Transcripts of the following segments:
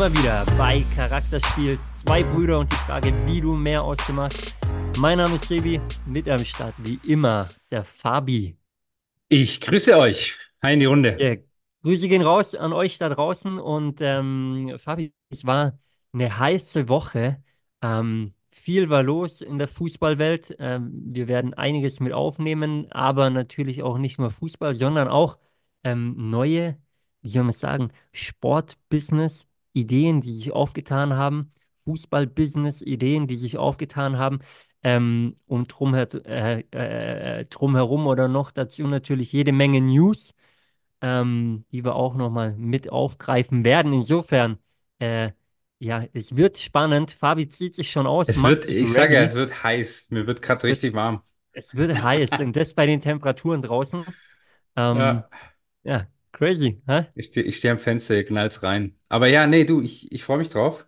Wir wieder bei Charakterspiel. Zwei Brüder und die Frage, wie du mehr aus dir machst. Mein Name ist Sebi, mit am Start wie immer der Fabi. Ich grüße euch. Hi in die Runde. Ja, Grüße gehen raus an euch da draußen und ähm, Fabi, es war eine heiße Woche. Ähm, viel war los in der Fußballwelt. Ähm, wir werden einiges mit aufnehmen, aber natürlich auch nicht nur Fußball, sondern auch ähm, neue, wie soll man sagen, Sportbusiness, Ideen, die sich aufgetan haben, Fußball-Business-Ideen, die sich aufgetan haben. Ähm, und drumher, äh, äh, drumherum oder noch dazu natürlich jede Menge News, ähm, die wir auch nochmal mit aufgreifen werden. Insofern, äh, ja, es wird spannend. Fabi zieht sich schon aus, Es wird, ich sage ja, es wird heiß. Mir wird gerade Es wird, richtig warm. es wird heiß und das bei den Temperaturen draußen. Ähm, Ja, ja, crazy, hä? ich stehe steh am Fenster, ihr knallt's rein. Aber ja, nee, du, ich, ich freue mich drauf.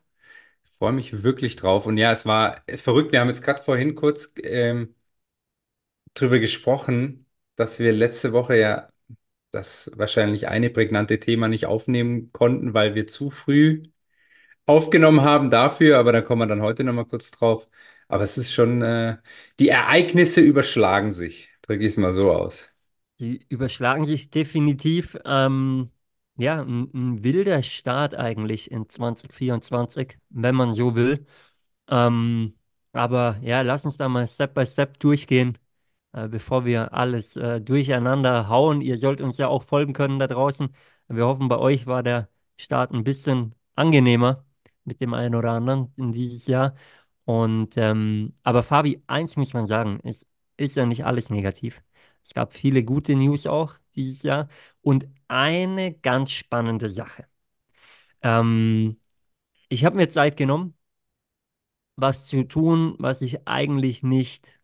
Ich freue mich wirklich drauf. Und ja, es war verrückt. Wir haben jetzt gerade vorhin kurz ähm, drüber gesprochen, dass wir letzte Woche ja das wahrscheinlich eine prägnante Thema nicht aufnehmen konnten, weil wir zu früh aufgenommen haben dafür. Aber da kommen wir dann heute nochmal kurz drauf. Aber es ist schon, äh, die Ereignisse überschlagen sich. Drücke ich es mal so aus. Die überschlagen sich definitiv. Ähm, ja, ein, ein wilder Start eigentlich in 2024, wenn man so will. Ähm, aber ja, lass uns da mal Step by Step durchgehen, äh, bevor wir alles äh, durcheinander hauen. Ihr sollt uns ja auch folgen können da draußen. Wir hoffen, bei euch war der Start ein bisschen angenehmer mit dem einen oder anderen in dieses Jahr. Und ähm, aber Fabi, eins muss man sagen, es ist ja nicht alles negativ. Es gab viele gute News auch dieses Jahr und eine ganz spannende Sache. Ähm, ich habe mir Zeit genommen, was zu tun, was ich eigentlich nicht,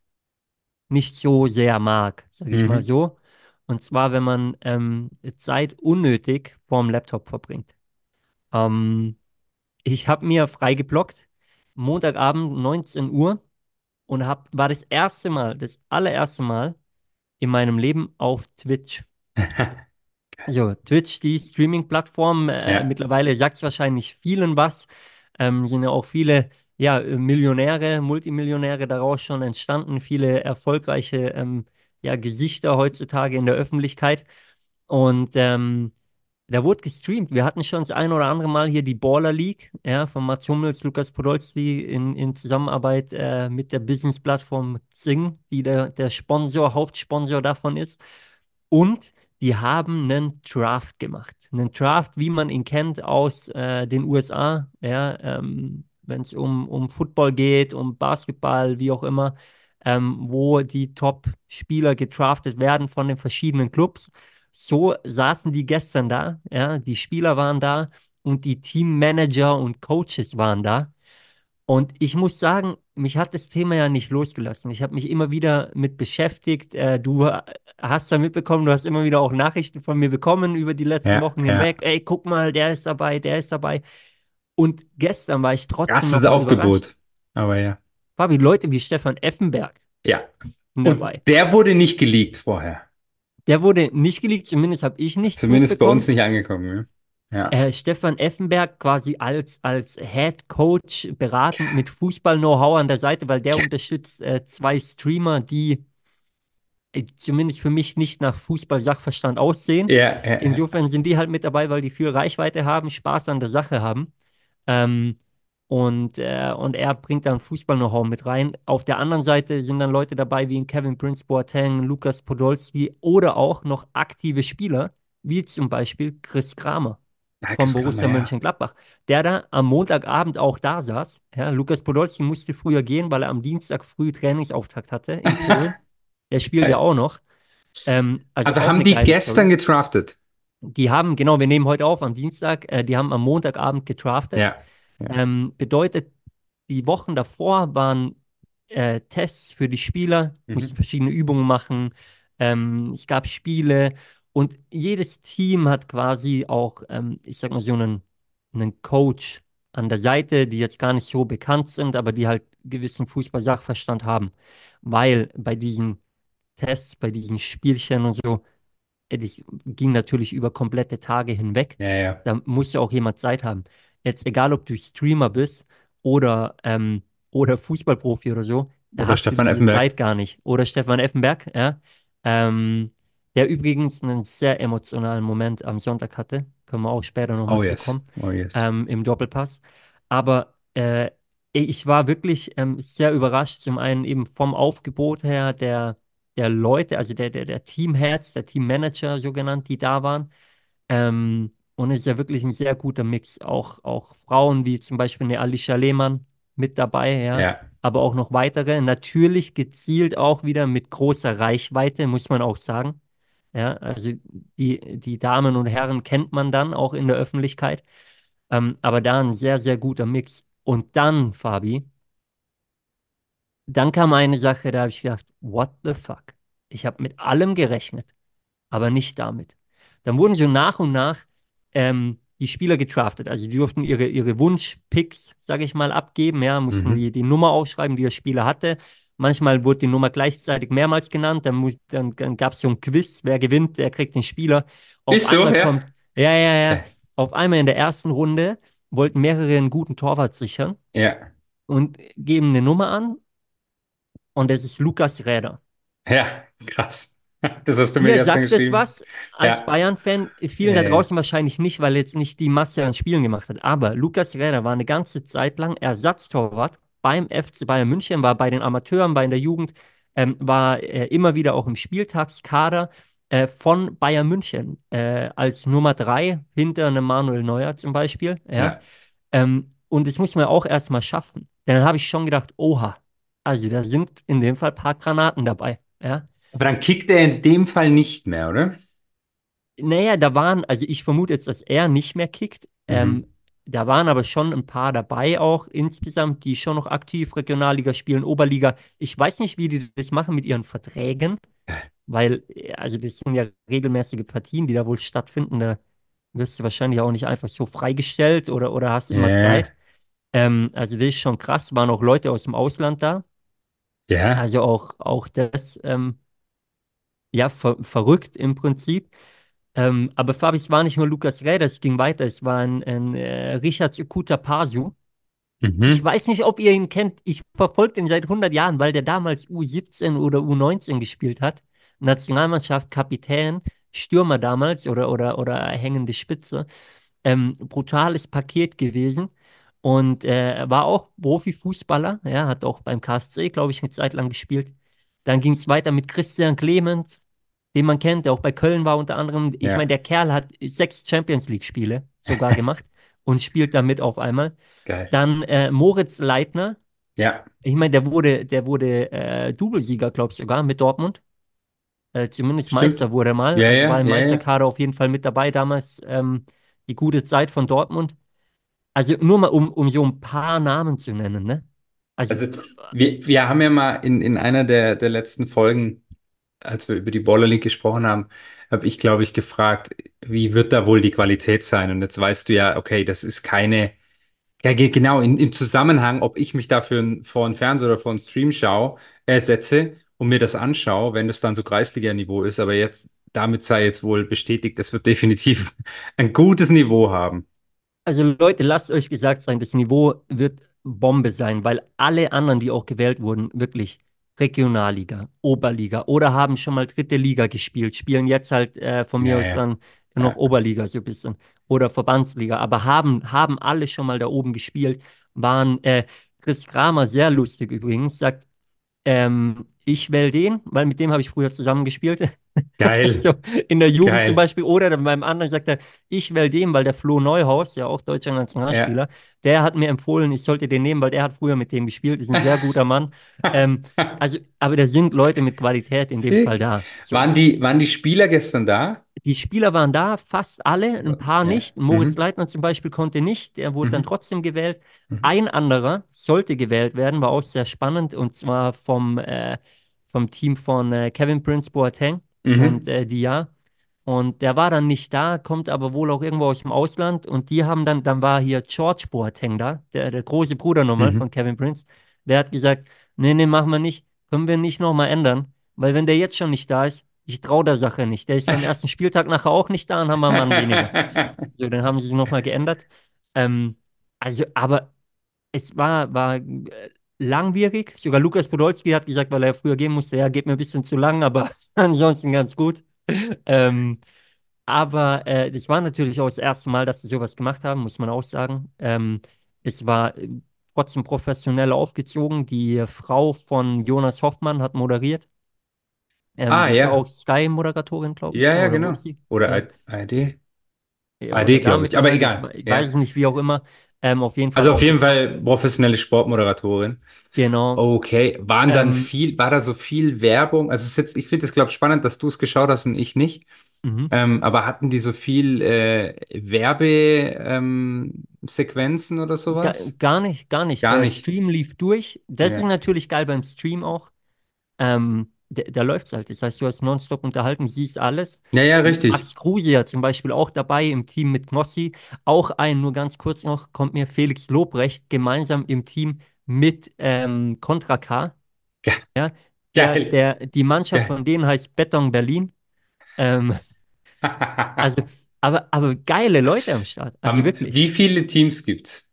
nicht so sehr mag, sage ich mal Mhm. so. Und zwar, wenn man ähm, Zeit unnötig vorm Laptop verbringt. Ähm, ich habe mir freigeblockt, Montagabend 19 Uhr und hab, war das erste Mal, das allererste Mal in meinem Leben auf Twitch. Also Twitch, die Streaming-Plattform, äh, Ja, mittlerweile sagt es wahrscheinlich vielen was. Ähm, sind ja auch viele ja, Millionäre, Multimillionäre daraus schon entstanden, viele erfolgreiche ähm, ja, Gesichter heutzutage in der Öffentlichkeit. Und ähm, da wurde gestreamt. Wir hatten schon das ein oder andere Mal hier die Baller League, ja, von Mats Hummels, Lukas Podolski in, in Zusammenarbeit äh, mit der Business-Plattform Zing, die der, der Sponsor, Hauptsponsor davon ist. Und die haben einen Draft gemacht. Einen Draft, wie man ihn kennt aus äh, den USA, ja, ähm, wenn es um, um Football geht, um Basketball, wie auch immer, ähm, wo die Top-Spieler gedraftet werden von den verschiedenen Clubs. So saßen die gestern da, ja, die Spieler waren da und die Teammanager und Coaches waren da. Und ich muss sagen, mich hat das Thema ja nicht losgelassen. Ich habe mich immer wieder mit beschäftigt. Äh, du äh, hast ja mitbekommen, du hast immer wieder auch Nachrichten von mir bekommen über die letzten ja, Wochen ja. hinweg. Ey, guck mal, der ist dabei, der ist dabei. Und gestern war ich trotzdem nochmal überrascht. Aufgebot. Aber ja. Fabi, Leute wie Stefan Effenberg Ja. Und dabei. der wurde nicht geleakt vorher. Der wurde nicht geleakt, zumindest habe ich nichts Zumindest bei uns nicht angekommen. Ja. Ja. Äh, Stefan Effenberg quasi als, als Head Coach beratend mit Fußball-Know-how an der Seite, weil der Ja. unterstützt äh, zwei Streamer, die äh, zumindest für mich nicht nach Fußball-Sachverstand aussehen. Ja, ja, ja. Insofern sind die halt mit dabei, weil die viel Reichweite haben, Spaß an der Sache haben. Ähm, und, äh, und er bringt dann Fußball-Know-how mit rein. Auf der anderen Seite sind dann Leute dabei wie Kevin Prince Boateng, Lukas Podolski oder auch noch aktive Spieler, wie zum Beispiel Chris Kramer Ja, von Kramer, Borussia ja. Mönchengladbach, der da am Montagabend auch da saß. Ja, Lukas Podolski musste früher gehen, weil er am Dienstag früh Trainingsauftakt hatte in. Der spielt ja auch noch. Ähm, also Also haben die gestern Story. gedraftet? Die haben, genau, wir nehmen heute auf am Dienstag, äh, die haben am Montagabend gedraftet. Ja. Ja. Ähm, bedeutet, die Wochen davor waren äh, Tests für die Spieler, mussten Mhm. verschiedene Übungen machen. Ähm, es gab Spiele und jedes Team hat quasi auch, ähm, ich sag mal, so einen, einen Coach an der Seite, die jetzt gar nicht so bekannt sind, aber die halt gewissen Fußball-Sachverstand haben. Weil bei diesen Tests, bei diesen Spielchen und so, äh, das ging natürlich über komplette Tage hinweg. Ja, ja. Da musste auch jemand Zeit haben. Jetzt egal, ob du Streamer bist oder, ähm, oder Fußballprofi oder so, da Oder hast du Stefan diese Effenberg. Zeit gar nicht. Oder Stefan Effenberg, ja. Ähm, der übrigens einen sehr emotionalen Moment am Sonntag hatte. Können wir auch später nochmal Oh yes. zukommen, Oh yes. ähm, im Doppelpass. Aber äh, ich war wirklich ähm, sehr überrascht, zum einen eben vom Aufgebot her der, der Leute, also der, der, der Teamheads, der Teammanager so genannt, die da waren. Ähm, und es ist ja wirklich ein sehr guter Mix. Auch, auch Frauen wie zum Beispiel eine Alicia Lehmann mit dabei, ja, Ja, aber auch noch weitere. Natürlich gezielt auch wieder mit großer Reichweite, muss man auch sagen. Ja, also die, die Damen und Herren kennt man dann auch in der Öffentlichkeit. Ähm, aber da ein sehr, sehr guter Mix. Und dann, Fabi, dann kam eine Sache, da habe ich gedacht, what the fuck? Ich habe mit allem gerechnet, aber nicht damit. Dann wurden so nach und nach ähm, die Spieler gedraftet. Also die durften ihre, ihre Wunschpicks, sage ich mal, abgeben. Ja, mussten mhm. die, die Nummer ausschreiben, die der Spieler hatte. Manchmal wurde die Nummer gleichzeitig mehrmals genannt. Dann, muss, dann, dann gab es so ein Quiz, wer gewinnt, der kriegt den Spieler. Auf Ist so, ja. kommt, ja, ja, ja, auf einmal in der ersten Runde wollten mehrere einen guten Torwart sichern Ja, und geben eine Nummer an und das ist Lukas Räder. ja, krass. Das hast du mir Dir gestern sagt es geschrieben. was als Ja, Bayern-Fan, vielen da äh, draußen wahrscheinlich nicht, weil er jetzt nicht die Masse an Spielen gemacht hat. Aber Lukas Räder war eine ganze Zeit lang Ersatztorwart beim FC Bayern München, war bei den Amateuren, war in der Jugend, ähm, war äh, immer wieder auch im Spieltagskader äh, von Bayern München äh, als Nummer drei hinter einem Manuel Neuer zum Beispiel. Ja? ja. Ähm, und das muss man auch erstmal schaffen. Dann habe ich schon gedacht, oha, also da sind in dem Fall ein paar Granaten dabei. Ja? Aber dann kickt er in dem Fall nicht mehr, oder? Naja, da waren, also ich vermute jetzt, dass er nicht mehr kickt. Ähm, Mhm. da waren aber schon ein paar dabei auch insgesamt, die schon noch aktiv Regionalliga spielen, Oberliga. Ich weiß nicht, wie die das machen mit ihren Verträgen, weil, also das sind ja regelmäßige Partien, die da wohl stattfinden. Da wirst du wahrscheinlich auch nicht einfach so freigestellt oder, oder hast immer Ja, Zeit. Ähm, also das ist schon krass, waren auch Leute aus dem Ausland da. ja. Also auch, auch das, ähm, ja, ver verrückt im Prinzip. Ähm, aber Fabi, es war nicht nur Lukas Räder, es ging weiter. Es war ein, ein äh, Richard Sukuta Pasu. Ich Mhm. weiß nicht, ob ihr ihn kennt. Ich verfolge ihn seit 100 Jahren, weil der damals U17 oder U19 gespielt hat. Nationalmannschaft, Kapitän, Stürmer damals oder, oder, oder hängende Spitze. Ähm, brutales Paket gewesen. Und äh, er war auch Profifußballer. Ja, hat auch beim KSC, glaube ich, eine Zeit lang gespielt. Dann ging es weiter mit Christian Clemens, den man kennt, der auch bei Köln war unter anderem. Ich meine, Ja, der Kerl hat sechs Champions League-Spiele sogar gemacht und spielt damit auf einmal. geil. Dann äh, Moritz Leitner. Ja, Ich meine, der wurde, der wurde äh, Doublesieger, glaube ich, sogar mit Dortmund. Äh, zumindest stimmt. Meister wurde er mal. Ja, Also war ja, im ja, ja. Meisterkader auf jeden Fall mit dabei damals. Ähm, die gute Zeit von Dortmund. Also nur mal, um, um so ein paar Namen zu nennen, ne? Also, Also wir, wir haben ja mal in, in einer der, der letzten Folgen, als wir über die League gesprochen haben, habe ich, glaube ich, gefragt, wie wird da wohl die Qualität sein? Und jetzt weißt du ja, okay, das ist keine, ja, ge- genau, in, im Zusammenhang, ob ich mich dafür vor einen Fernseher oder vor einen Stream schaue, äh, setze und mir das anschaue, wenn das dann so Kreisliga-Niveau ist. Aber jetzt, damit sei jetzt wohl bestätigt, das wird definitiv ein gutes Niveau haben. Also Leute, lasst euch gesagt sein, das Niveau wird Bombe sein, weil alle anderen, die auch gewählt wurden, wirklich Regionalliga, Oberliga oder haben schon mal dritte Liga gespielt, spielen jetzt halt äh, von Ja, mir aus ja, dann noch ja. Oberliga so ein bisschen oder Verbandsliga, aber haben, haben alle schon mal da oben gespielt, waren äh, Chris Kramer, sehr lustig übrigens, sagt, ähm, ich wähle den, weil mit dem habe ich früher zusammengespielt. Geil, So in der Jugend zum geil. Beispiel. Oder dann beim anderen sagt er, ich wähle den, weil der Flo Neuhaus, ja auch deutscher Ja. Nationalspieler, der hat mir empfohlen, ich sollte den nehmen, weil der hat früher mit dem gespielt, ist ein sehr guter Mann. Ähm, also, aber da sind Leute mit Qualität in dem Fall Sick. da. So. Waren die, waren die Spieler gestern da? Die Spieler waren da, fast alle, ein paar Ja. nicht. Moritz Mhm. Leitner zum Beispiel konnte nicht, der wurde dann Mhm. trotzdem gewählt. Mhm. Ein anderer sollte gewählt werden, war auch sehr spannend, und zwar vom, äh, vom Team von äh, Kevin Prince Boateng und Mhm. äh, Dia. Und der war dann nicht da, kommt aber wohl auch irgendwo aus dem Ausland. Und die haben dann, dann war hier George Boateng da, der, der große Bruder nochmal Mhm. von Kevin Prince. Der hat gesagt, nee, nee, machen wir nicht, können wir nicht nochmal ändern. Weil wenn der jetzt schon nicht da ist, ich traue der Sache nicht. Der ist beim ersten Spieltag nachher auch nicht da und haben wir einen Mann weniger. So, dann haben sie sich nochmal geändert. Ähm, also, aber es war, war äh, langwierig. Sogar Lukas Podolski hat gesagt, weil er früher gehen musste, ja, geht mir ein bisschen zu lang, aber ansonsten ganz gut. Ähm, aber äh, das war natürlich auch das erste Mal, dass sie sowas gemacht haben, muss man auch sagen. Ähm, es war äh, trotzdem professionell aufgezogen. Die Frau von Jonas Hoffmann hat moderiert. Ähm, Ah, ja auch. Sky-Moderatorin, glaube ich, Ja, ja, oder genau. Oder Ja. ARD? ARD, glaube ich. Aber egal. ich weiß Ja. es nicht, wie auch immer. Ähm, auf jeden Fall Also auf jeden Fall professionelle Sportmoderatorin. genau. Okay. Waren dann Ähm, viel, war da so viel Werbung? Also es ist jetzt, ich finde es, glaube ich, spannend, dass du es geschaut hast und ich nicht. mhm. Ähm, aber hatten die so viel äh, Werbesequenzen ähm, oder Ga sowas? gar nicht, gar nicht. Gar Der nicht. Stream lief durch. Das ist Ja. natürlich geil beim Stream auch. Ähm, da, da läuft es halt. Das heißt, du hast nonstop unterhalten, siehst alles. Ja, ja, Max richtig. Kruse ja zum Beispiel auch dabei im Team mit Knossi. Auch ein, nur ganz kurz noch, kommt mir Felix Lobrecht gemeinsam im Team mit ähm, Contra K. Ge Ja, der, der, die Mannschaft Geil. von denen heißt Beton Berlin. Ähm, also, aber, aber geile Leute am Start. Also Haben, wirklich. wie viele Teams gibt's?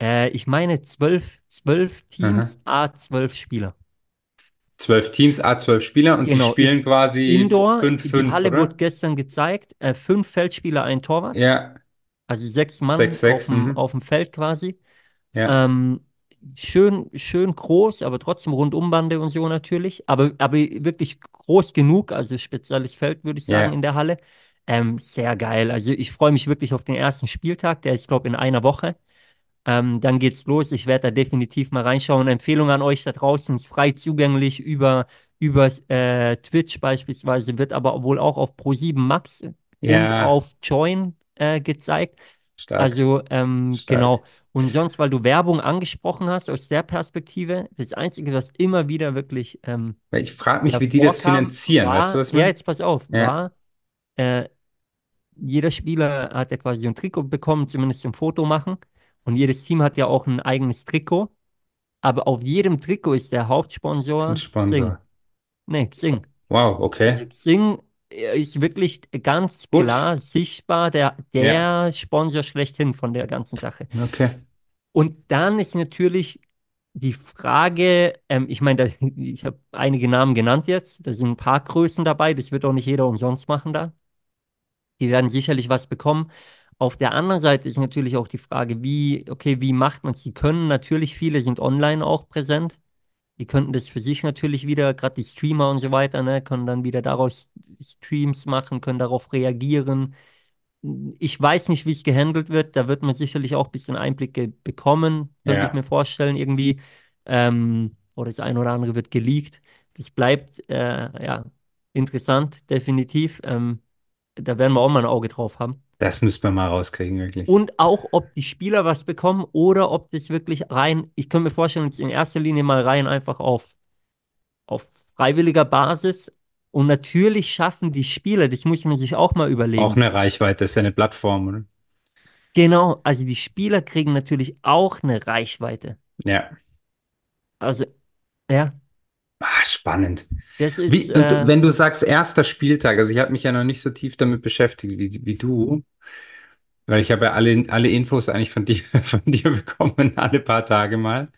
Äh, ich meine zwölf, zwölf Aha. Teams, a zwölf Spieler. Zwölf Teams, a zwölf Spieler und die Genau, spielen ist quasi Indoor. Die 5-5, Halle wurde oder? gestern gezeigt. Äh, fünf Feldspieler, ein Torwart. Ja, Also sechs Mann sechs auf sechs dem, mhm. auf dem Feld quasi. Ja, Ähm, schön, schön groß, aber trotzdem Rundumbande und so natürlich. Aber, aber wirklich groß genug, also spezielles Feld, würde ich sagen, ja, in der Halle. Ähm, sehr geil. Also ich freue mich wirklich auf den ersten Spieltag. Der ist, glaube ich, in einer Woche. Ähm, dann geht's los. Ich werde da definitiv mal reinschauen. Empfehlung an euch da draußen, ist frei zugänglich über, über äh, Twitch beispielsweise, wird aber wohl auch auf Pro7 Max und ja, auf Join äh, gezeigt. stark, Also ähm, stark. genau. Und sonst, weil du Werbung angesprochen hast, aus der Perspektive, das Einzige, was immer wieder wirklich ähm, ich frage mich, wie die das finanzieren, weißt du, war, was ja, jetzt pass auf, Ja, war, äh, jeder Spieler hat ja quasi ein Trikot bekommen, zumindest zum Foto machen. Und jedes Team hat ja auch ein eigenes Trikot. Aber auf jedem Trikot ist der ist Hauptsponsor Xing. Sponsor. Nee, Xing. Wow, Also okay. Xing äh, ist wirklich ganz Gut. klar sichtbar der, Ja, der Sponsor schlechthin von der ganzen Sache. okay. Und dann ist natürlich die Frage, ähm, ich meine, ich habe einige Namen genannt jetzt, da sind ein paar Größen dabei, das wird auch nicht jeder umsonst machen da. Die werden sicherlich was bekommen. Auf der anderen Seite ist natürlich auch die Frage, wie, okay, wie macht man es? Die können natürlich, viele sind online auch präsent. Die könnten das für sich natürlich wieder, gerade die Streamer und so weiter, ne, können dann wieder daraus Streams machen, können darauf reagieren. Ich weiß nicht, wie es gehandelt wird. Da wird man sicherlich auch ein bisschen Einblicke bekommen, könnte ich Ja, mir vorstellen, irgendwie. Ähm, oder das eine oder andere wird geleakt. Das bleibt äh, ja interessant, definitiv. Ähm, da werden wir auch mal ein Auge drauf haben. Das müsste man mal rauskriegen, wirklich. Und auch, ob die Spieler was bekommen oder ob das wirklich rein, ich könnte mir vorstellen, jetzt in erster Linie mal rein einfach auf, auf freiwilliger Basis. Und natürlich schaffen die Spieler, das muss man sich auch mal Auch überlegen. eine Reichweite, das ist ja eine Plattform, oder? Genau, also die Spieler kriegen natürlich auch eine Reichweite. Ja. Also, ja, Ah, spannend. das ist, Wie, und äh, wenn du sagst, erster Spieltag, also ich habe mich ja noch nicht so tief damit beschäftigt wie, wie du, weil ich habe ja alle, alle Infos eigentlich von dir, von dir bekommen, alle paar Tage mal.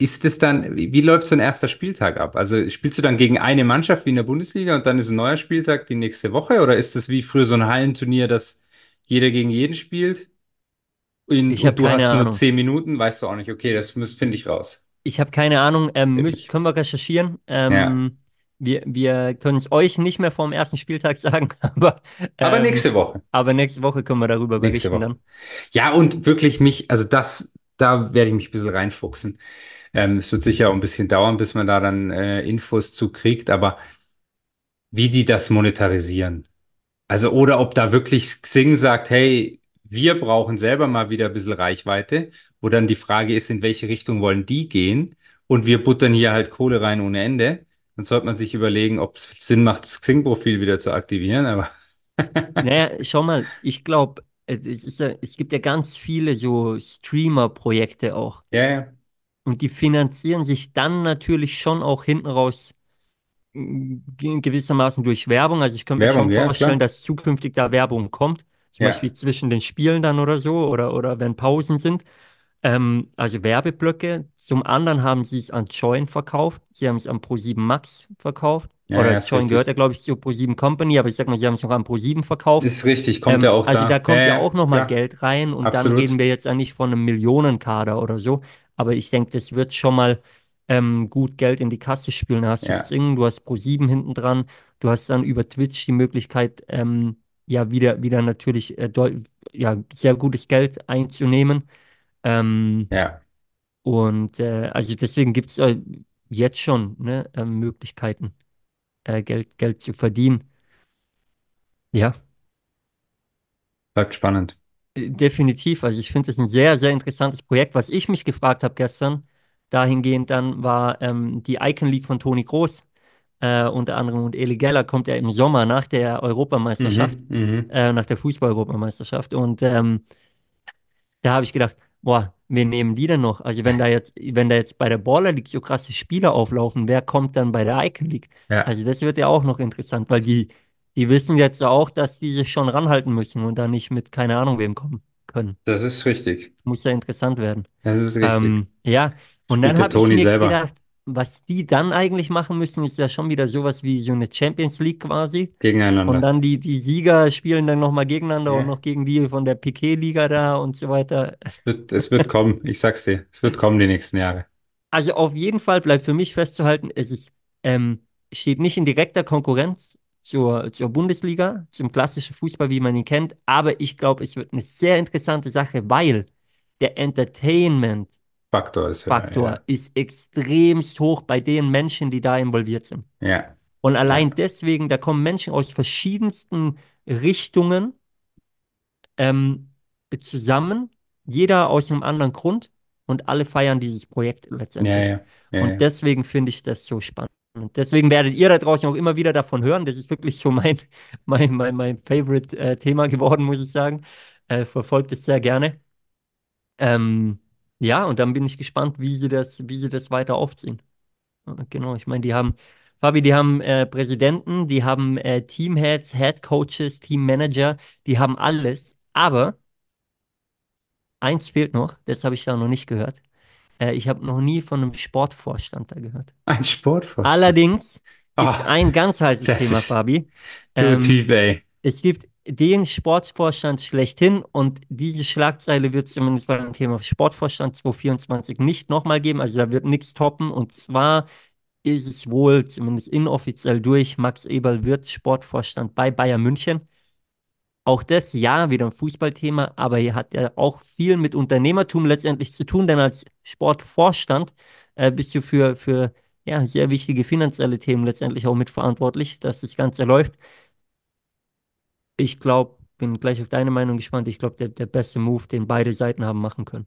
Ist es dann, wie, läuft so ein erster Spieltag ab? Also spielst du dann gegen eine Mannschaft wie in der Bundesliga und dann ist ein neuer Spieltag die nächste Woche? Oder ist es wie früher so ein Hallenturnier, dass jeder gegen jeden spielt in, ich habe und du hast nur Ahnung. zehn Minuten? Weißt du auch nicht. Okay, das finde ich raus. Ich habe keine Ahnung, ähm, müssen, ich. können wir recherchieren. Ja. Ähm, wir wir können es euch nicht mehr vor dem ersten Spieltag sagen, aber, Aber ähm, nächste Woche. aber nächste Woche können wir darüber Nächste berichten Woche. dann. Ja, und wirklich mich, also das, da werde ich mich ein bisschen reinfuchsen. Ähm, es wird sicher auch ein bisschen dauern, bis man da dann äh, Infos zu kriegt, aber wie die das monetarisieren. Also, oder ob da wirklich Xing sagt, hey, wir brauchen selber mal wieder ein bisschen Reichweite, wo dann die Frage ist, in welche Richtung wollen die gehen? Und wir buttern hier halt Kohle rein ohne Ende. Dann sollte man sich überlegen, ob es Sinn macht, das Xing-Profil wieder zu aktivieren, aber Naja, schau mal, ich glaube, es ja, es gibt ja ganz viele so Streamer-Projekte auch. ja, ja, Und die finanzieren sich dann natürlich schon auch hinten raus g- gewissermaßen durch Werbung. Also ich könnte mir Werbung, schon ja, vorstellen, klar. dass zukünftig da Werbung kommt, zum Ja, Beispiel zwischen den Spielen dann oder so oder, oder wenn Pausen sind. Ähm, also Werbeblöcke. Zum anderen haben sie es an Joyn verkauft. Sie haben es an ProSieben Max verkauft. ja, Oder ja, Joyn gehört ja, glaube ich, zur ProSieben Company, aber ich sag mal, sie haben es noch an ProSieben verkauft. Ist richtig, kommt ja Ähm, auch also da da. Ja, kommt ja ja, auch nochmal Geld rein und dann reden absolut. wir jetzt ja nicht von einem Millionenkader oder so. Aber ich denke, das wird schon mal ähm, gut Geld in die Kasse spülen. Da hast du Ja, Zing, du hast ProSieben hinten dran, du hast dann über Twitch die Möglichkeit, ähm, ja, wieder, wieder natürlich äh, ja, sehr gutes Geld einzunehmen. Ähm, ja, und äh, also deswegen gibt es äh, jetzt schon ne, äh, Möglichkeiten, äh, Geld, Geld zu verdienen. Ja, bleibt spannend. äh, definitiv. Also ich finde es ein sehr, sehr interessantes Projekt. Was ich mich gefragt habe gestern, dahingehend dann, war ähm, die Icon League von Toni Kroos, äh, unter anderem und Eli Geller kommt ja im Sommer nach der Europameisterschaft, Mhm, mhm. äh, nach der Fußball-Europameisterschaft. Und ähm, Da habe ich gedacht, boah, wen nehmen die denn noch? Also wenn da jetzt, wenn da jetzt bei der Baller League so krasse Spieler auflaufen, wer kommt dann bei der Icon League? Ja, Also das wird ja auch noch interessant, weil die, die wissen jetzt auch, dass die sich schon ranhalten müssen und da nicht mit keine Ahnung wem kommen können. das ist richtig. Muss ja interessant werden. Das ist richtig. Ähm, ja, und Spielt dann habe ich mir selber gedacht, was die dann eigentlich machen müssen, ist ja schon wieder sowas wie so eine Champions League quasi. Und gegeneinander. dann die, die Sieger spielen dann nochmal gegeneinander und Ja, noch gegen die von der Piquet-Liga da und so weiter. es wird, es wird kommen. Ich sag's dir. Es wird kommen die nächsten Jahre. Also auf jeden Fall bleibt für mich festzuhalten, es ist, ähm, steht nicht in direkter Konkurrenz zur, zur Bundesliga, zum klassischen Fußball, wie man ihn kennt, aber ich glaube, es wird eine sehr interessante Sache, weil der Entertainment-Faktor Faktor ist höher, ja. ist extremst hoch bei den Menschen, die da involviert sind. Ja, Und allein ja. deswegen, da kommen Menschen aus verschiedensten Richtungen ähm, zusammen, jeder aus einem anderen Grund und alle feiern dieses Projekt Ja, letztendlich. ja, ja, Und ja. deswegen finde ich das so spannend. Und deswegen werdet ihr da draußen auch immer wieder davon hören. Das ist wirklich so mein, mein, mein, mein Favorite-Thema geworden, muss ich sagen. Äh, verfolgt es sehr gerne. Ähm, ja, und dann bin ich gespannt, wie sie das, wie sie das weiter aufziehen. Ja, Genau, ich meine, die haben, Fabi, die haben äh, Präsidenten, die haben äh, Teamheads, Head Coaches, Teammanager, die haben alles. Aber eins fehlt noch, das habe ich da noch nicht gehört. Äh, ich habe noch nie von einem Sportvorstand da gehört. Ein Sportvorstand. Allerdings gibt es Ah, ein ganz heißes das Thema, ist Fabi. du Ähm, Typ, ey. es gibt den Sportvorstand schlechthin und diese Schlagzeile wird es zumindest beim Thema Sportvorstand 2024 nicht nochmal geben. Also da wird nichts toppen. Und zwar ist es wohl, zumindest inoffiziell durch, Max Eberl wird Sportvorstand bei Bayern München. Auch das, ja, wieder ein Fußballthema, aber hier hat ja auch viel mit Unternehmertum letztendlich zu tun, denn als Sportvorstand äh, bist du für, für ja, sehr wichtige finanzielle Themen letztendlich auch mitverantwortlich, dass das Ganze läuft. Ich glaube, bin gleich auf deine Meinung gespannt. Ich glaube, der, der beste Move, den beide Seiten haben machen können.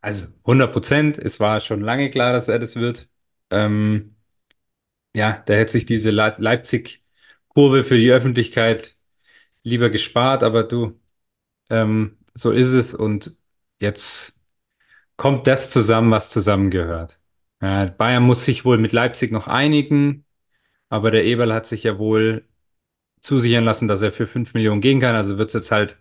Also 100 Prozent. Es war schon lange klar, dass er das wird. Ähm, ja, da hätte sich diese Le Leipzig-Kurve für die Öffentlichkeit lieber gespart, aber du, ähm, so ist es und jetzt kommt das zusammen, was zusammengehört. Ja, Bayern muss sich wohl mit Leipzig noch einigen, aber der Eberl hat sich ja wohl zusichern lassen, dass er für 5 Millionen gehen kann. Also wird es jetzt halt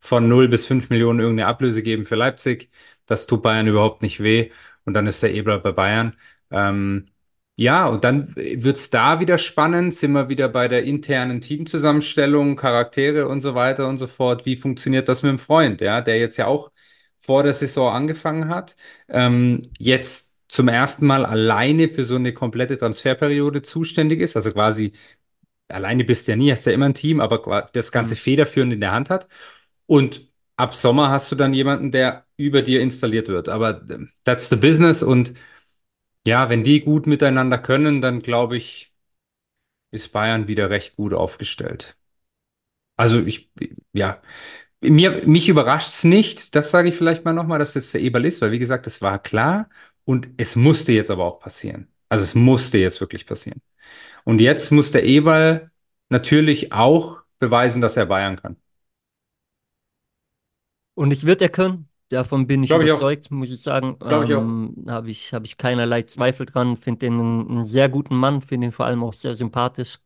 von null bis 5 Millionen irgendeine Ablöse geben für Leipzig. Das tut Bayern überhaupt nicht weh. Und dann ist der Eberl bei Bayern. Ähm, ja, und dann wird es da wieder spannend. Sind wir wieder bei der internen Teamzusammenstellung, Charaktere und so weiter und so fort. Wie funktioniert das mit dem Freund, ja, der jetzt ja auch vor der Saison angefangen hat, ähm, jetzt zum ersten Mal alleine für so eine komplette Transferperiode zuständig ist, also quasi alleine bist du ja nie, hast ja immer ein Team, aber das ganze Hm. federführend in der Hand hat. Und ab Sommer hast du dann jemanden, der über dir installiert wird. Aber ähm, that's the business. Und ja, wenn die gut miteinander können, dann glaube ich, ist Bayern wieder recht gut aufgestellt. Also ich, ja, mir, mich überrascht es nicht, das sage ich vielleicht mal nochmal, dass jetzt der Eberl ist, weil wie gesagt, das war klar und es musste jetzt aber auch passieren. Also es musste jetzt wirklich passieren. Und jetzt muss der Eberl natürlich auch beweisen, dass er Bayern kann. Und es wird er können. Davon bin ich ich auch. überzeugt, muss ich sagen. Glaube ich auch. Ähm, habe ich, habe ich keinerlei Zweifel dran. Finde den einen, sehr guten Mann, finde ihn vor allem auch sehr sympathisch.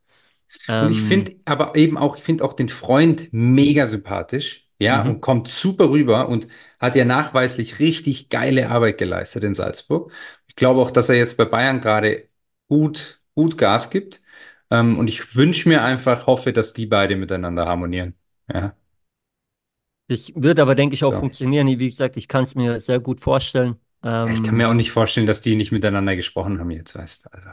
Und ich Ähm, finde aber eben auch, ich finde auch den Freund mega sympathisch, ja, und mhm. kommt super rüber und hat ja nachweislich richtig geile Arbeit geleistet in Salzburg. Ich glaube auch, dass er jetzt bei Bayern gerade gut, gut Gas gibt. Ähm, und ich wünsche mir einfach, hoffe, dass die beide miteinander harmonieren. Ja, Das wird aber, denke ich, auch ich. funktionieren. Wie gesagt, ich kann es mir sehr gut vorstellen. Ich kann mir Ähm, auch nicht vorstellen, dass die nicht miteinander gesprochen haben jetzt, weißt du. Also,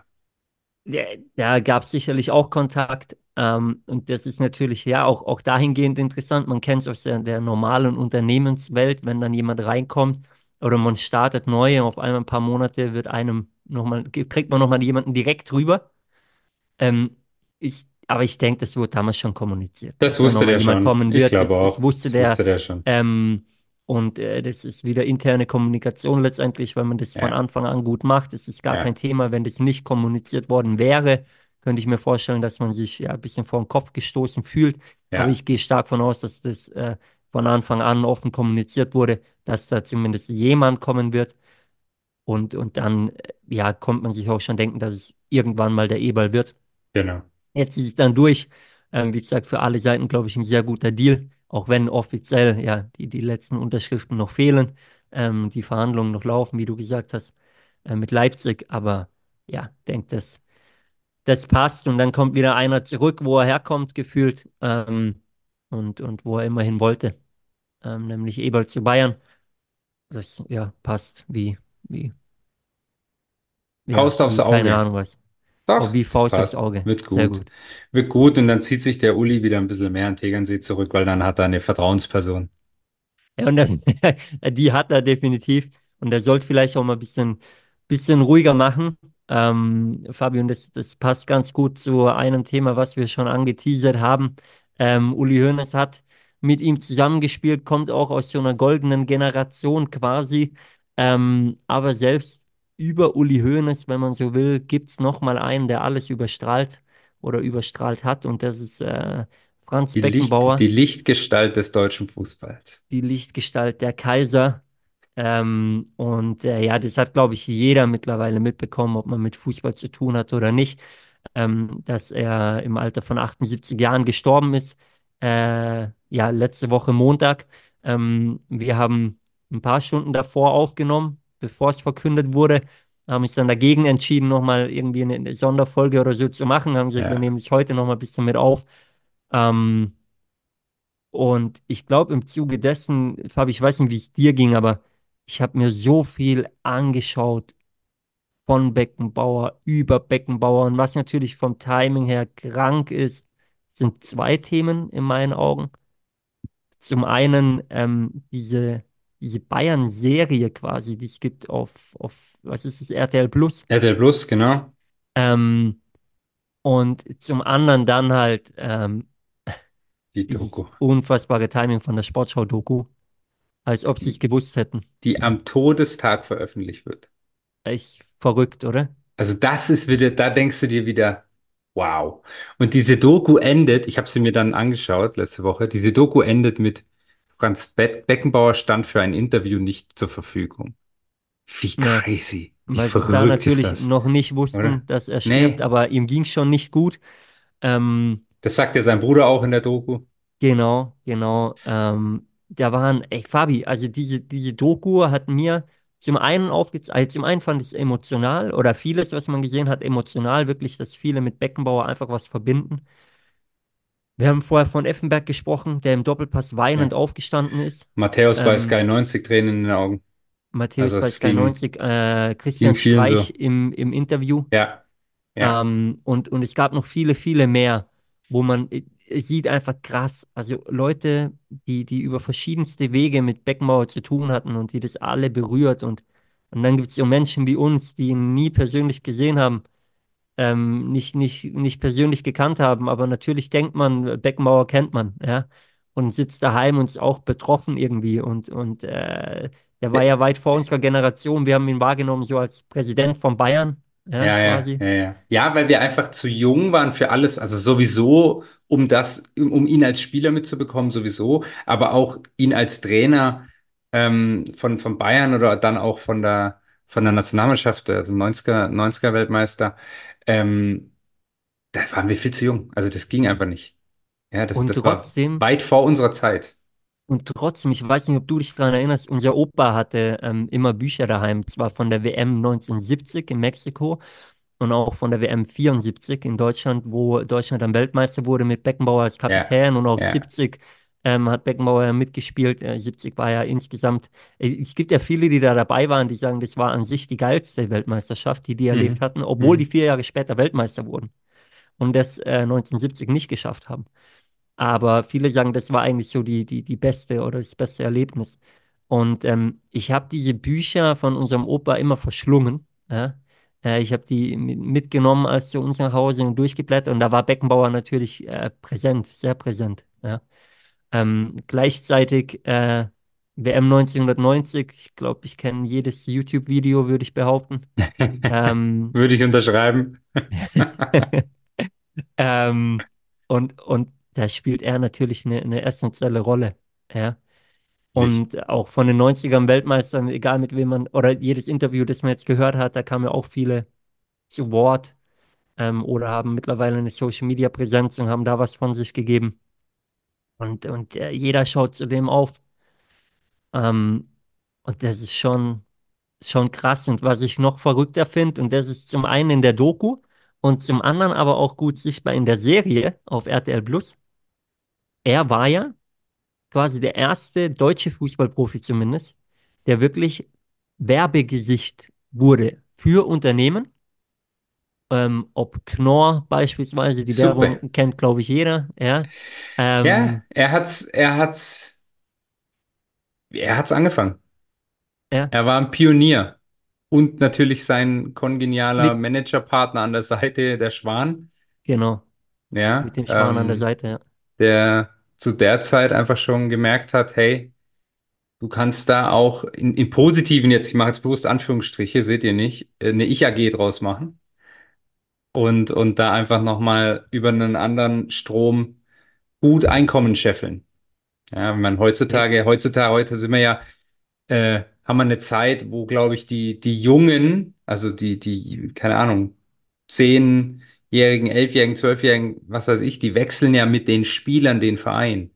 Ja, da gab es sicherlich auch Kontakt. Ähm, und das ist natürlich ja auch, auch dahingehend interessant. Man kennt es aus der, der normalen Unternehmenswelt, wenn dann jemand reinkommt oder man startet neu und auf einmal ein paar Monate wird einem nochmal, kriegt man nochmal jemanden direkt rüber. Ähm, ich, aber ich denke, das wurde damals schon kommuniziert, das wusste der schon. kommen Ich wird. glaube Das, das auch. wusste Das der. wusste der schon. Ähm, und äh, das ist wieder interne Kommunikation letztendlich, wenn man das von Ja, Anfang an gut macht. Das ist gar kein ja, Thema. Wenn das nicht kommuniziert worden wäre, könnte ich mir vorstellen, dass man sich ja ein bisschen vor den Kopf gestoßen fühlt. Aber ja, ich gehe stark von aus, dass das äh, von Anfang an offen kommuniziert wurde, dass da zumindest jemand kommen wird. Und, und dann, äh, ja, kommt man sich auch schon denken, dass es irgendwann mal der Eberl wird. genau. Jetzt ist es dann durch. Ähm, wie gesagt, für alle Seiten, glaube ich, ein sehr guter Deal, auch wenn offiziell ja die, die letzten Unterschriften noch fehlen, ähm, die Verhandlungen noch laufen, wie du gesagt hast, äh, mit Leipzig. Aber ja, denke, das, das passt. Und dann kommt wieder einer zurück, wo er herkommt, gefühlt, ähm, und, und wo er immerhin wollte, ähm, nämlich Eberl zu Bayern. Das ja passt wie, wie, ja, Faust aufs wie, keine Auge. Ahnung was. Oh, Doch, wie das Faust aufs. Auge. Wird Sehr gut. gut. Wird gut und dann zieht sich der Uli wieder ein bisschen mehr an Tegernsee zurück, weil dann hat er eine Vertrauensperson. Ja, und das, die hat er definitiv. Und er sollte vielleicht auch mal ein bisschen, bisschen ruhiger machen. Ähm, Fabian, das, das passt ganz gut zu einem Thema, was wir schon angeteasert haben. Ähm, Uli Hoeneß hat mit ihm zusammengespielt, kommt auch aus so einer goldenen Generation quasi. Ähm, aber selbst über Uli Hoeneß, wenn man so will, gibt es noch mal einen, der alles überstrahlt oder überstrahlt hat. Und das ist äh, Franz Die Licht, die Beckenbauer Lichtgestalt des deutschen Fußballs. die Lichtgestalt der Kaiser. Ähm, und äh, ja, das hat, glaube ich, jeder mittlerweile mitbekommen, ob man mit Fußball zu tun hat oder nicht, ähm, dass er im Alter von 78 Jahren gestorben ist. Äh, ja, letzte Woche Montag. Ähm, wir haben ein paar Stunden davor aufgenommen, bevor es verkündet wurde, haben uns dann dagegen entschieden, nochmal irgendwie eine, Sonderfolge oder so zu machen. Haben gesagt, wir Ja. nehmen dich heute nochmal ein bisschen mit auf. Ähm, und ich glaube, im Zuge dessen, Fabi, ich weiß nicht, wie es dir ging, aber ich habe mir so viel angeschaut von Beckenbauer über Beckenbauer. Und was natürlich vom Timing her krank ist, sind zwei Themen in meinen Augen. Zum einen ähm, diese Bayern-Serie quasi, die es gibt auf, auf, was ist es, RTL Plus. RTL Plus, genau. Ähm, und zum anderen dann halt ähm, Die Doku. unfassbare Timing von der Sportschau-Doku, als ob sie es gewusst hätten. Die am Todestag veröffentlicht wird. Echt verrückt, oder? Also das ist wieder, da denkst du dir wieder, wow. Und diese Doku endet, ich habe sie mir dann angeschaut letzte Woche, diese Doku endet mit Franz Be Beckenbauer stand für ein Interview nicht zur Verfügung. Wie Ja, crazy, wie weil sie es da verrückt ist natürlich das, noch nicht oder? wussten, dass er stirbt, Nee, aber ihm ging es schon nicht gut. Ähm, das sagt ja sein Bruder auch in der Doku. genau, genau. Ähm, da waren, ey, Fabi, also diese, diese Doku hat mir zum einen aufgezeigt, also zum einen fand ich es emotional oder vieles, was man gesehen hat, emotional, wirklich, dass viele mit Beckenbauer einfach was verbinden. Wir haben vorher von Effenberg gesprochen, der im Doppelpass Ja. weinend aufgestanden ist. Matthäus bei Ähm, Sky 90 Tränen in den Augen. Matthäus Also bei Sky ging, 90, äh, Christian Streich so. im, im Interview. Ja, ja. Ähm, und, und es gab noch viele, viele mehr, wo man äh, sieht einfach krass, also Leute, die, die über verschiedenste Wege mit Beckenbauer zu tun hatten und die das alle berührt. Und, und dann gibt es so Menschen wie uns, die ihn nie persönlich gesehen haben, ähm, nicht, nicht, nicht persönlich gekannt haben, aber natürlich denkt man, Beckenbauer kennt man, ja, und sitzt daheim und ist auch betroffen irgendwie. Und, und äh, der war ja weit vor unserer Generation. Wir haben ihn wahrgenommen so als Präsident von Bayern, ja, Ja, ja, quasi. ja, ja. Ja, weil wir einfach zu jung waren für alles. Also sowieso, um das, um um ihn als Spieler mitzubekommen, sowieso, aber auch ihn als Trainer. ähm, von, von Bayern oder dann auch von der, von der Nationalmannschaft, also 90er, 90er Weltmeister, ähm, da waren wir viel zu jung. Also das ging einfach nicht. Ja, das, Und das war trotzdem, weit vor unserer Zeit. und trotzdem, ich weiß nicht, ob du dich daran erinnerst, unser Opa hatte ähm, immer Bücher daheim, zwar von der WM 1970 in Mexiko und auch von der WM 74 in Deutschland, wo Deutschland dann Weltmeister wurde mit Beckenbauer als Ja, Kapitän und auch ja. 70 ähm, hat Beckenbauer ja mitgespielt. Äh, 70 war ja insgesamt, äh, es gibt ja viele, die da dabei waren, die sagen, das war an sich die geilste Weltmeisterschaft, die die erlebt Mhm. hatten, obwohl die Mhm. vier Jahre später Weltmeister wurden und das äh, 1970 nicht geschafft haben. Aber viele sagen, das war eigentlich so die, die, die beste oder das beste Erlebnis. Und ähm, ich habe diese Bücher von unserem Opa immer verschlungen. Ja? Äh, ich habe die mi- mitgenommen als zu uns nach Hause und durchgeblättert. Und da war Beckenbauer natürlich äh, präsent, sehr präsent. Ja? Ähm, gleichzeitig äh, WM 1990, ich glaube, ich kenne jedes YouTube-Video, würde ich behaupten. Ähm, Würde ich unterschreiben. ähm, und, und da spielt er natürlich eine, eine essentielle Rolle. Ja? Und auch von den 90ern Weltmeistern, egal mit wem man, oder jedes Interview, das man jetzt gehört hat, da kamen ja auch viele zu Wort ähm, oder haben mittlerweile eine Social Media Präsenz und haben da was von sich gegeben. Und, und äh, jeder schaut zu dem auf. Ähm, und das ist schon, schon krass. Und was ich noch verrückter finde, und das ist zum einen in der Doku und zum anderen aber auch gut sichtbar in der Serie auf RTL Plus. Er war ja quasi der erste deutsche Fußballprofi zumindest, der wirklich Werbegesicht wurde für Unternehmen. Ähm, ob Knorr beispielsweise, die Super. Werbung kennt, glaube ich, jeder. Ja, Ja, ähm, er hat's, er hat's, er hat's angefangen. ja, Er war ein Pionier. Und natürlich sein kongenialer Managerpartner an der Seite, der Schwan, genau, ja, mit dem Schwan an der ähm, Seite. Ja. der zu der Zeit einfach schon gemerkt hat, hey, du kannst da auch in, im Positiven jetzt, ich mache jetzt bewusst Anführungsstriche, seht ihr nicht, äh, eine Ich-AG draus machen und, und da einfach nochmal über einen anderen Strom gut Einkommen scheffeln. Ja, wenn man Ja, heutzutage, heutzutage, heute sind wir ja äh, haben wir eine Zeit, wo, glaube ich, die, die Jungen, also die, die, keine Ahnung, zehnjährigen, elfjährigen, zwölfjährigen, was weiß ich, die wechseln ja mit den Spielern den Verein.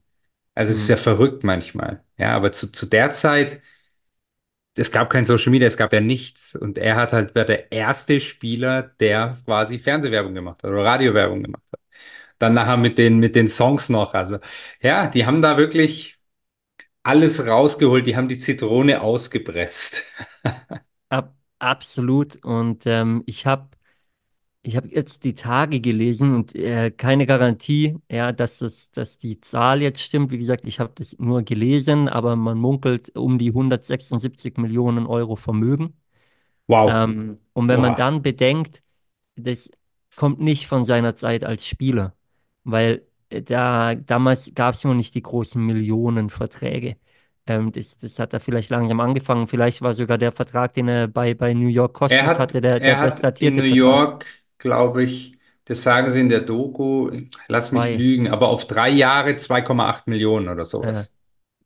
Also es ist hm, ja verrückt manchmal. Ja, aber zu, zu der Zeit, es gab kein Social Media, es gab ja nichts. Und er hat halt, war der erste Spieler, der quasi Fernsehwerbung gemacht hat oder Radiowerbung gemacht hat. Dann nachher mit den, mit den Songs noch. Also ja, die haben da wirklich alles rausgeholt, die haben die Zitrone ausgepresst. ab, absolut. Und ähm, ich habe Ich habe jetzt die Tage gelesen und äh, keine Garantie, ja, dass das, dass die Zahl jetzt stimmt. Wie gesagt, ich habe das nur gelesen, aber man munkelt um die 176 Millionen Euro Vermögen. Wow. Ähm, und wenn man Boah. dann bedenkt, das kommt nicht von seiner Zeit als Spieler, weil äh, da damals gab es noch nicht die großen Millionenverträge. Ähm, das, das hat er vielleicht langsam angefangen. Vielleicht war sogar der Vertrag, den er bei, bei New York Cosmos hat, hatte, der, der er hat in New Vertrag. York, glaube ich, das sagen sie in der Doku, lass mich Zwei. lügen, aber auf drei Jahre 2,8 Millionen oder sowas.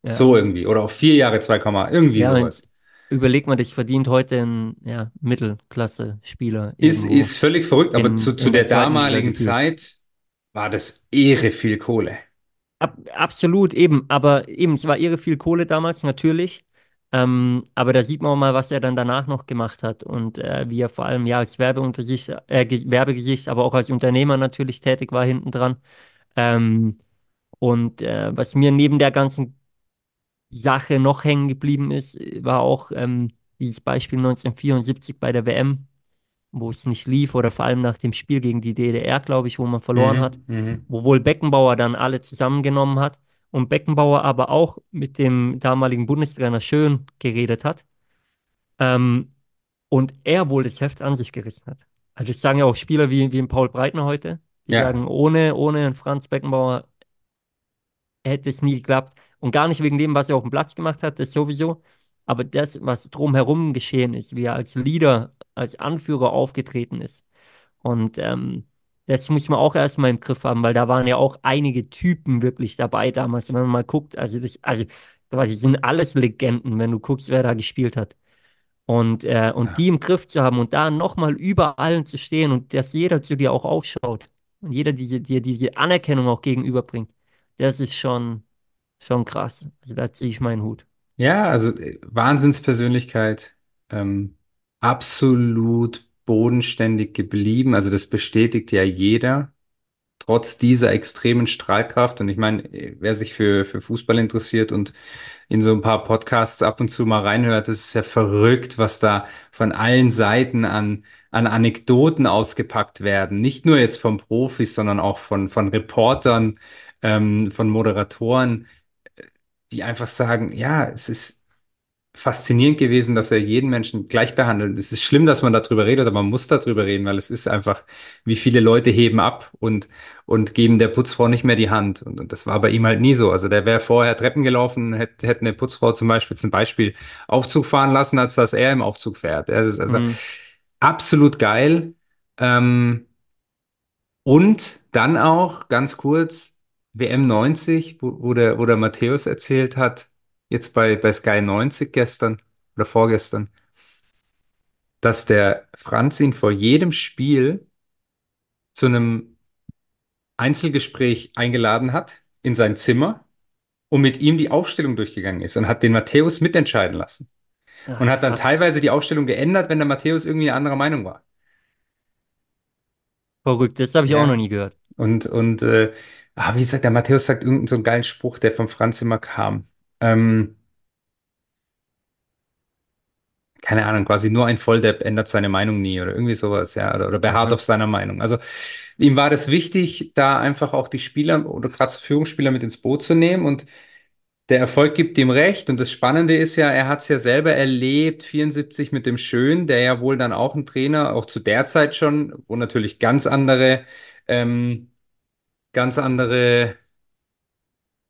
ja. So irgendwie. Oder auf vier Jahre 2, irgendwie Ja, sowas. überleg mal, das verdient heute ein ja, Mittelklasse-Spieler Ist, irgendwo ist völlig verrückt, aber zu, in, zu in der der zweiten Liga damaligen gefühlt. Zeit war das irre viel Kohle. Ab, absolut, eben, aber eben, es war irre viel Kohle damals, natürlich. Ähm, aber da sieht man auch mal, was er dann danach noch gemacht hat und äh, wie er vor allem ja als Werbeuntersicht, äh, Ge- Werbegesicht, aber auch als Unternehmer natürlich tätig war hinten dran. Ähm, und äh, was mir neben der ganzen Sache noch hängen geblieben ist, war auch ähm, dieses Beispiel 1974 bei der WM, wo es nicht lief oder vor allem nach dem Spiel gegen die DDR, glaube ich, wo man verloren hat, Mhm, mhm. wo wohl Beckenbauer dann alle zusammengenommen hat und Beckenbauer aber auch mit dem damaligen Bundestrainer Schön geredet hat ähm, und er wohl das Heft an sich gerissen hat. Also das sagen ja auch Spieler wie, wie ein Paul Breitner heute, die Ja, sagen, ohne, ohne Franz Beckenbauer hätte es nie geklappt. Und gar nicht wegen dem, was er auf dem Platz gemacht hat, das sowieso. Aber das, was drumherum geschehen ist, wie er als Leader, als Anführer aufgetreten ist. Und ähm, das muss man auch erstmal im Griff haben, weil da waren ja auch einige Typen wirklich dabei damals, wenn man mal guckt. Also, das, also quasi sind alles Legenden, wenn du guckst, wer da gespielt hat. Und, äh, und Ja. die im Griff zu haben und da nochmal über allen zu stehen und dass jeder zu dir auch aufschaut und jeder diese, dir diese Anerkennung auch gegenüberbringt, das ist schon, schon krass. Also da ziehe ich meinen Hut. Ja, also äh, Wahnsinnspersönlichkeit, ähm, absolut bodenständig geblieben. Also das bestätigt ja jeder, trotz dieser extremen Strahlkraft. Und ich meine, wer sich für, für Fußball interessiert und in so ein paar Podcasts ab und zu mal reinhört, das ist ja verrückt, was da von allen Seiten an, an Anekdoten ausgepackt werden. Nicht nur jetzt von Profis, sondern auch von, von Reportern, ähm, von Moderatoren, die einfach sagen, ja, es ist faszinierend gewesen, dass er jeden Menschen gleich behandelt. Es ist schlimm, dass man darüber redet, aber man muss darüber reden, weil es ist einfach, wie viele Leute heben ab und, und geben der Putzfrau nicht mehr die Hand. Und, und das war bei ihm halt nie so. Also der wäre vorher Treppen gelaufen, hätte, hätte eine Putzfrau zum Beispiel zum Beispiel Aufzug fahren lassen, als dass er im Aufzug fährt. Ist also Mhm. absolut geil. Ähm, und dann auch ganz kurz WM 90, wo, wo der, wo der Matthäus erzählt hat, jetzt bei, bei Sky 90 gestern oder vorgestern, dass der Franz ihn vor jedem Spiel zu einem Einzelgespräch eingeladen hat in sein Zimmer und mit ihm die Aufstellung durchgegangen ist und hat den Matthäus mitentscheiden lassen und Ach, hat dann krass. teilweise die Aufstellung geändert, wenn der Matthäus irgendwie eine andere Meinung war. Verrückt. Das habe ich auch noch Ja. nie gehört. Und, und äh, ah, wie gesagt, der Matthäus sagt irgendeinen so einen geilen Spruch, der vom Franz immer kam. Ähm, keine Ahnung, quasi nur ein Volldepp ändert seine Meinung nie oder irgendwie sowas, ja, oder, oder beharrt Mhm. auf seiner Meinung. Also ihm war das wichtig, da einfach auch die Spieler oder gerade Führungsspieler mit ins Boot zu nehmen und der Erfolg gibt ihm recht. Und das Spannende ist ja, er hat es ja selber erlebt, 74 mit dem Schön, der ja wohl dann auch ein Trainer, auch zu der Zeit schon, wo natürlich ganz andere, ähm, ganz andere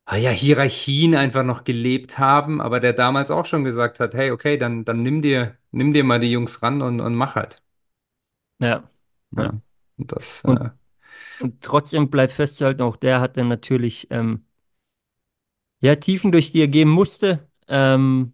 ah ja, Hierarchien einfach noch gelebt haben, aber der damals auch schon gesagt hat, hey, okay, dann, dann nimm dir, nimm dir mal die Jungs ran und, und mach halt. Ja. Ja. Ja, und das, Und, äh, und trotzdem bleibt festzuhalten, auch der hat dann natürlich ähm, ja, Tiefen, durch die er gehen musste. Ähm,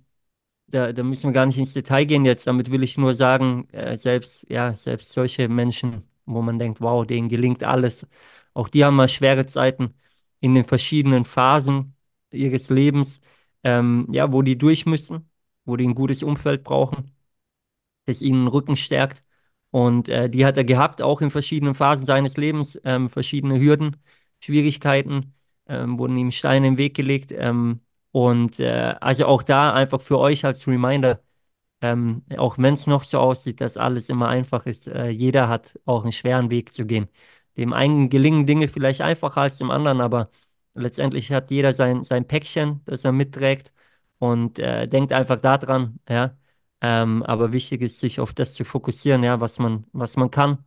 Da, da müssen wir gar nicht ins Detail gehen jetzt. Damit will ich nur sagen, äh, selbst, ja, selbst solche Menschen, wo man denkt, wow, denen gelingt alles, auch die haben mal schwere Zeiten in den verschiedenen Phasen ihres Lebens, ähm, ja, wo die durch müssen, wo die ein gutes Umfeld brauchen das ihnen den Rücken stärkt. Und äh, die hat er gehabt, auch in verschiedenen Phasen seines Lebens, ähm, verschiedene Hürden, Schwierigkeiten, ähm, wurden ihm Steine im Weg gelegt. Ähm, und äh, also auch da einfach für euch als Reminder, ähm, auch wenn es noch so aussieht, dass alles immer einfach ist, äh, jeder hat auch einen schweren Weg zu gehen. Dem einen gelingen Dinge vielleicht einfacher als dem anderen, aber letztendlich hat jeder sein, sein Päckchen, das er mitträgt und äh, denkt einfach daran, ja. Ähm, aber wichtig ist, sich auf das zu fokussieren, ja, was man, was man kann,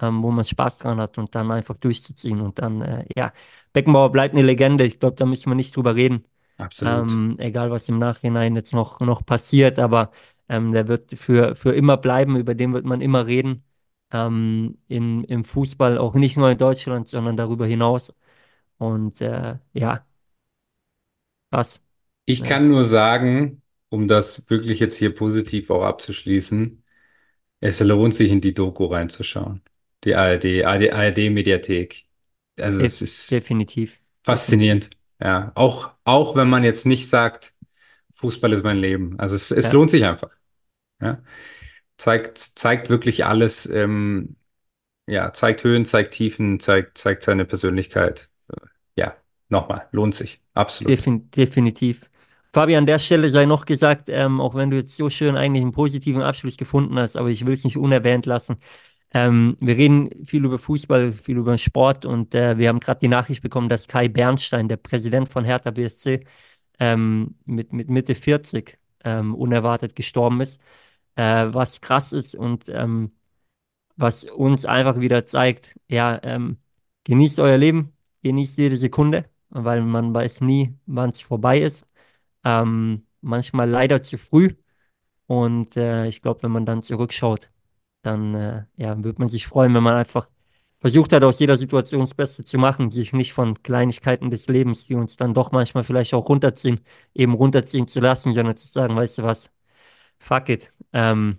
ähm, wo man Spaß dran hat und dann einfach durchzuziehen. Und dann, äh, ja, Beckenbauer bleibt eine Legende. Ich glaube, da müssen wir nicht drüber reden. absolut. Ähm, egal, was im Nachhinein jetzt noch, noch passiert, aber ähm, der wird für, für immer bleiben, über den wird man immer reden. Ähm, in, im Fußball, auch nicht nur in Deutschland, sondern darüber hinaus. Und äh, ja, was? Ich Ja. kann nur sagen, um das wirklich jetzt hier positiv auch abzuschließen, es lohnt sich in die Doku reinzuschauen. Die ARD, ARD, ARD-Mediathek. Also es Def ist definitiv, definitiv. faszinierend. Ja, auch, auch wenn man jetzt nicht sagt, Fußball ist mein Leben. Also es, es Ja, lohnt sich einfach. Ja. Zeigt, zeigt wirklich alles, ähm, ja, zeigt Höhen, zeigt Tiefen, zeigt, zeigt seine Persönlichkeit. Ja, nochmal, lohnt sich. Absolut. defin definitiv. Fabi, an der Stelle sei noch gesagt, ähm, auch wenn du jetzt so schön eigentlich einen positiven Abschluss gefunden hast, aber ich will es nicht unerwähnt lassen. Ähm, wir reden viel über Fußball, viel über Sport und äh, wir haben gerade die Nachricht bekommen, dass Kai Bernstein, der Präsident von Hertha BSC, ähm, mit, mit Mitte 40 ähm, unerwartet gestorben ist, äh, was krass ist und ähm, was uns einfach wieder zeigt, ja, ähm, genießt euer Leben, genießt jede Sekunde, weil man weiß nie, wann es vorbei ist. Ähm, manchmal leider zu früh und äh, ich glaube, wenn man dann zurückschaut, dann äh, ja, wird man sich freuen, wenn man einfach versucht halt aus jeder Situation das Beste zu machen, sich nicht von Kleinigkeiten des Lebens, die uns dann doch manchmal vielleicht auch runterziehen, eben runterziehen zu lassen, sondern zu sagen, weißt du was, fuck it, ähm,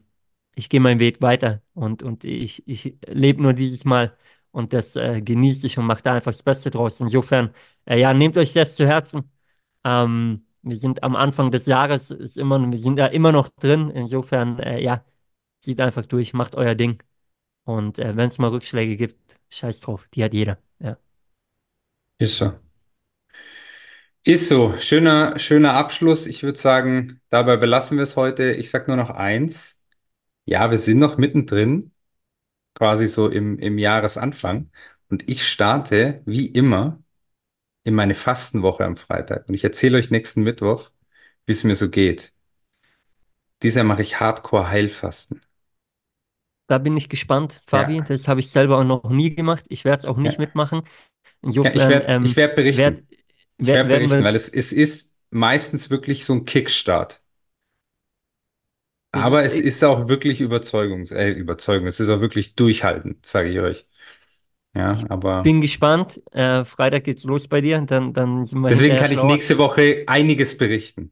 ich gehe meinen Weg weiter und, und ich, ich lebe nur dieses Mal und das äh, genieße ich und mache da einfach das Beste draus. Insofern, äh, ja, nehmt euch das zu Herzen. Ähm, wir sind am Anfang des Jahres, ist immer, wir sind da immer noch drin. Insofern, äh, ja, zieht einfach durch, macht euer Ding. Und äh, wenn es mal Rückschläge gibt, scheiß drauf, die hat jeder. Ja. Ist so. Ist so. Schöner, schöner Abschluss. Ich würde sagen, dabei belassen wir es heute. Ich sage nur noch eins. Ja, wir sind noch mittendrin, quasi so im, im Jahresanfang. Und ich starte, wie immer, in meine Fastenwoche am Freitag. Und ich erzähle euch nächsten Mittwoch, wie es mir so geht. Dieses Jahr mache ich Hardcore-Heilfasten. Da bin ich gespannt, Ja, Fabi. Das habe ich selber auch noch nie gemacht. Ich werde es auch nicht ja. mitmachen. Ja, ich Insofern werde ähm, werd werd, berichten. Ich werde berichten, wir, weil es, es ist meistens wirklich so ein Kickstart. Aber ist, es ist auch wirklich Überzeugungs, äh, Überzeugung. Es ist auch wirklich durchhalten, sage ich euch. Ja, ich aber bin gespannt. Äh, Freitag geht's los bei dir. Dann, dann sind wir deswegen kann ich schlauer. nächste Woche einiges berichten.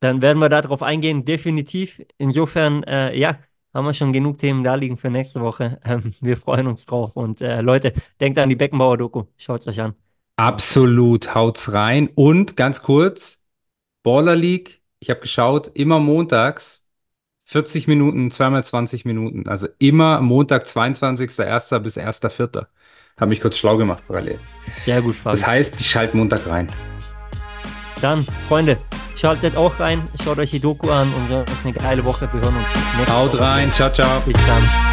Dann werden wir darauf eingehen, definitiv. Insofern, äh, ja, haben wir schon genug Themen da liegen für nächste Woche. Ähm, wir freuen uns drauf. Und äh, Leute, denkt an die Beckenbauer-Doku. Schaut es euch an. Absolut, haut's rein. Und ganz kurz, Baller League, ich habe geschaut, immer montags 40 Minuten, zweimal 20 Minuten. Also immer Montag, 22.01. bis 1.04. Habe mich kurz schlau gemacht parallel. Sehr gut, Das Fabi. heißt, ich schalte Montag rein. Dann, Freunde, schaltet auch rein, schaut euch die Doku an und sonst eine geile Woche. Wir hören uns nächste Haut rein, ciao, ciao. Bis dann.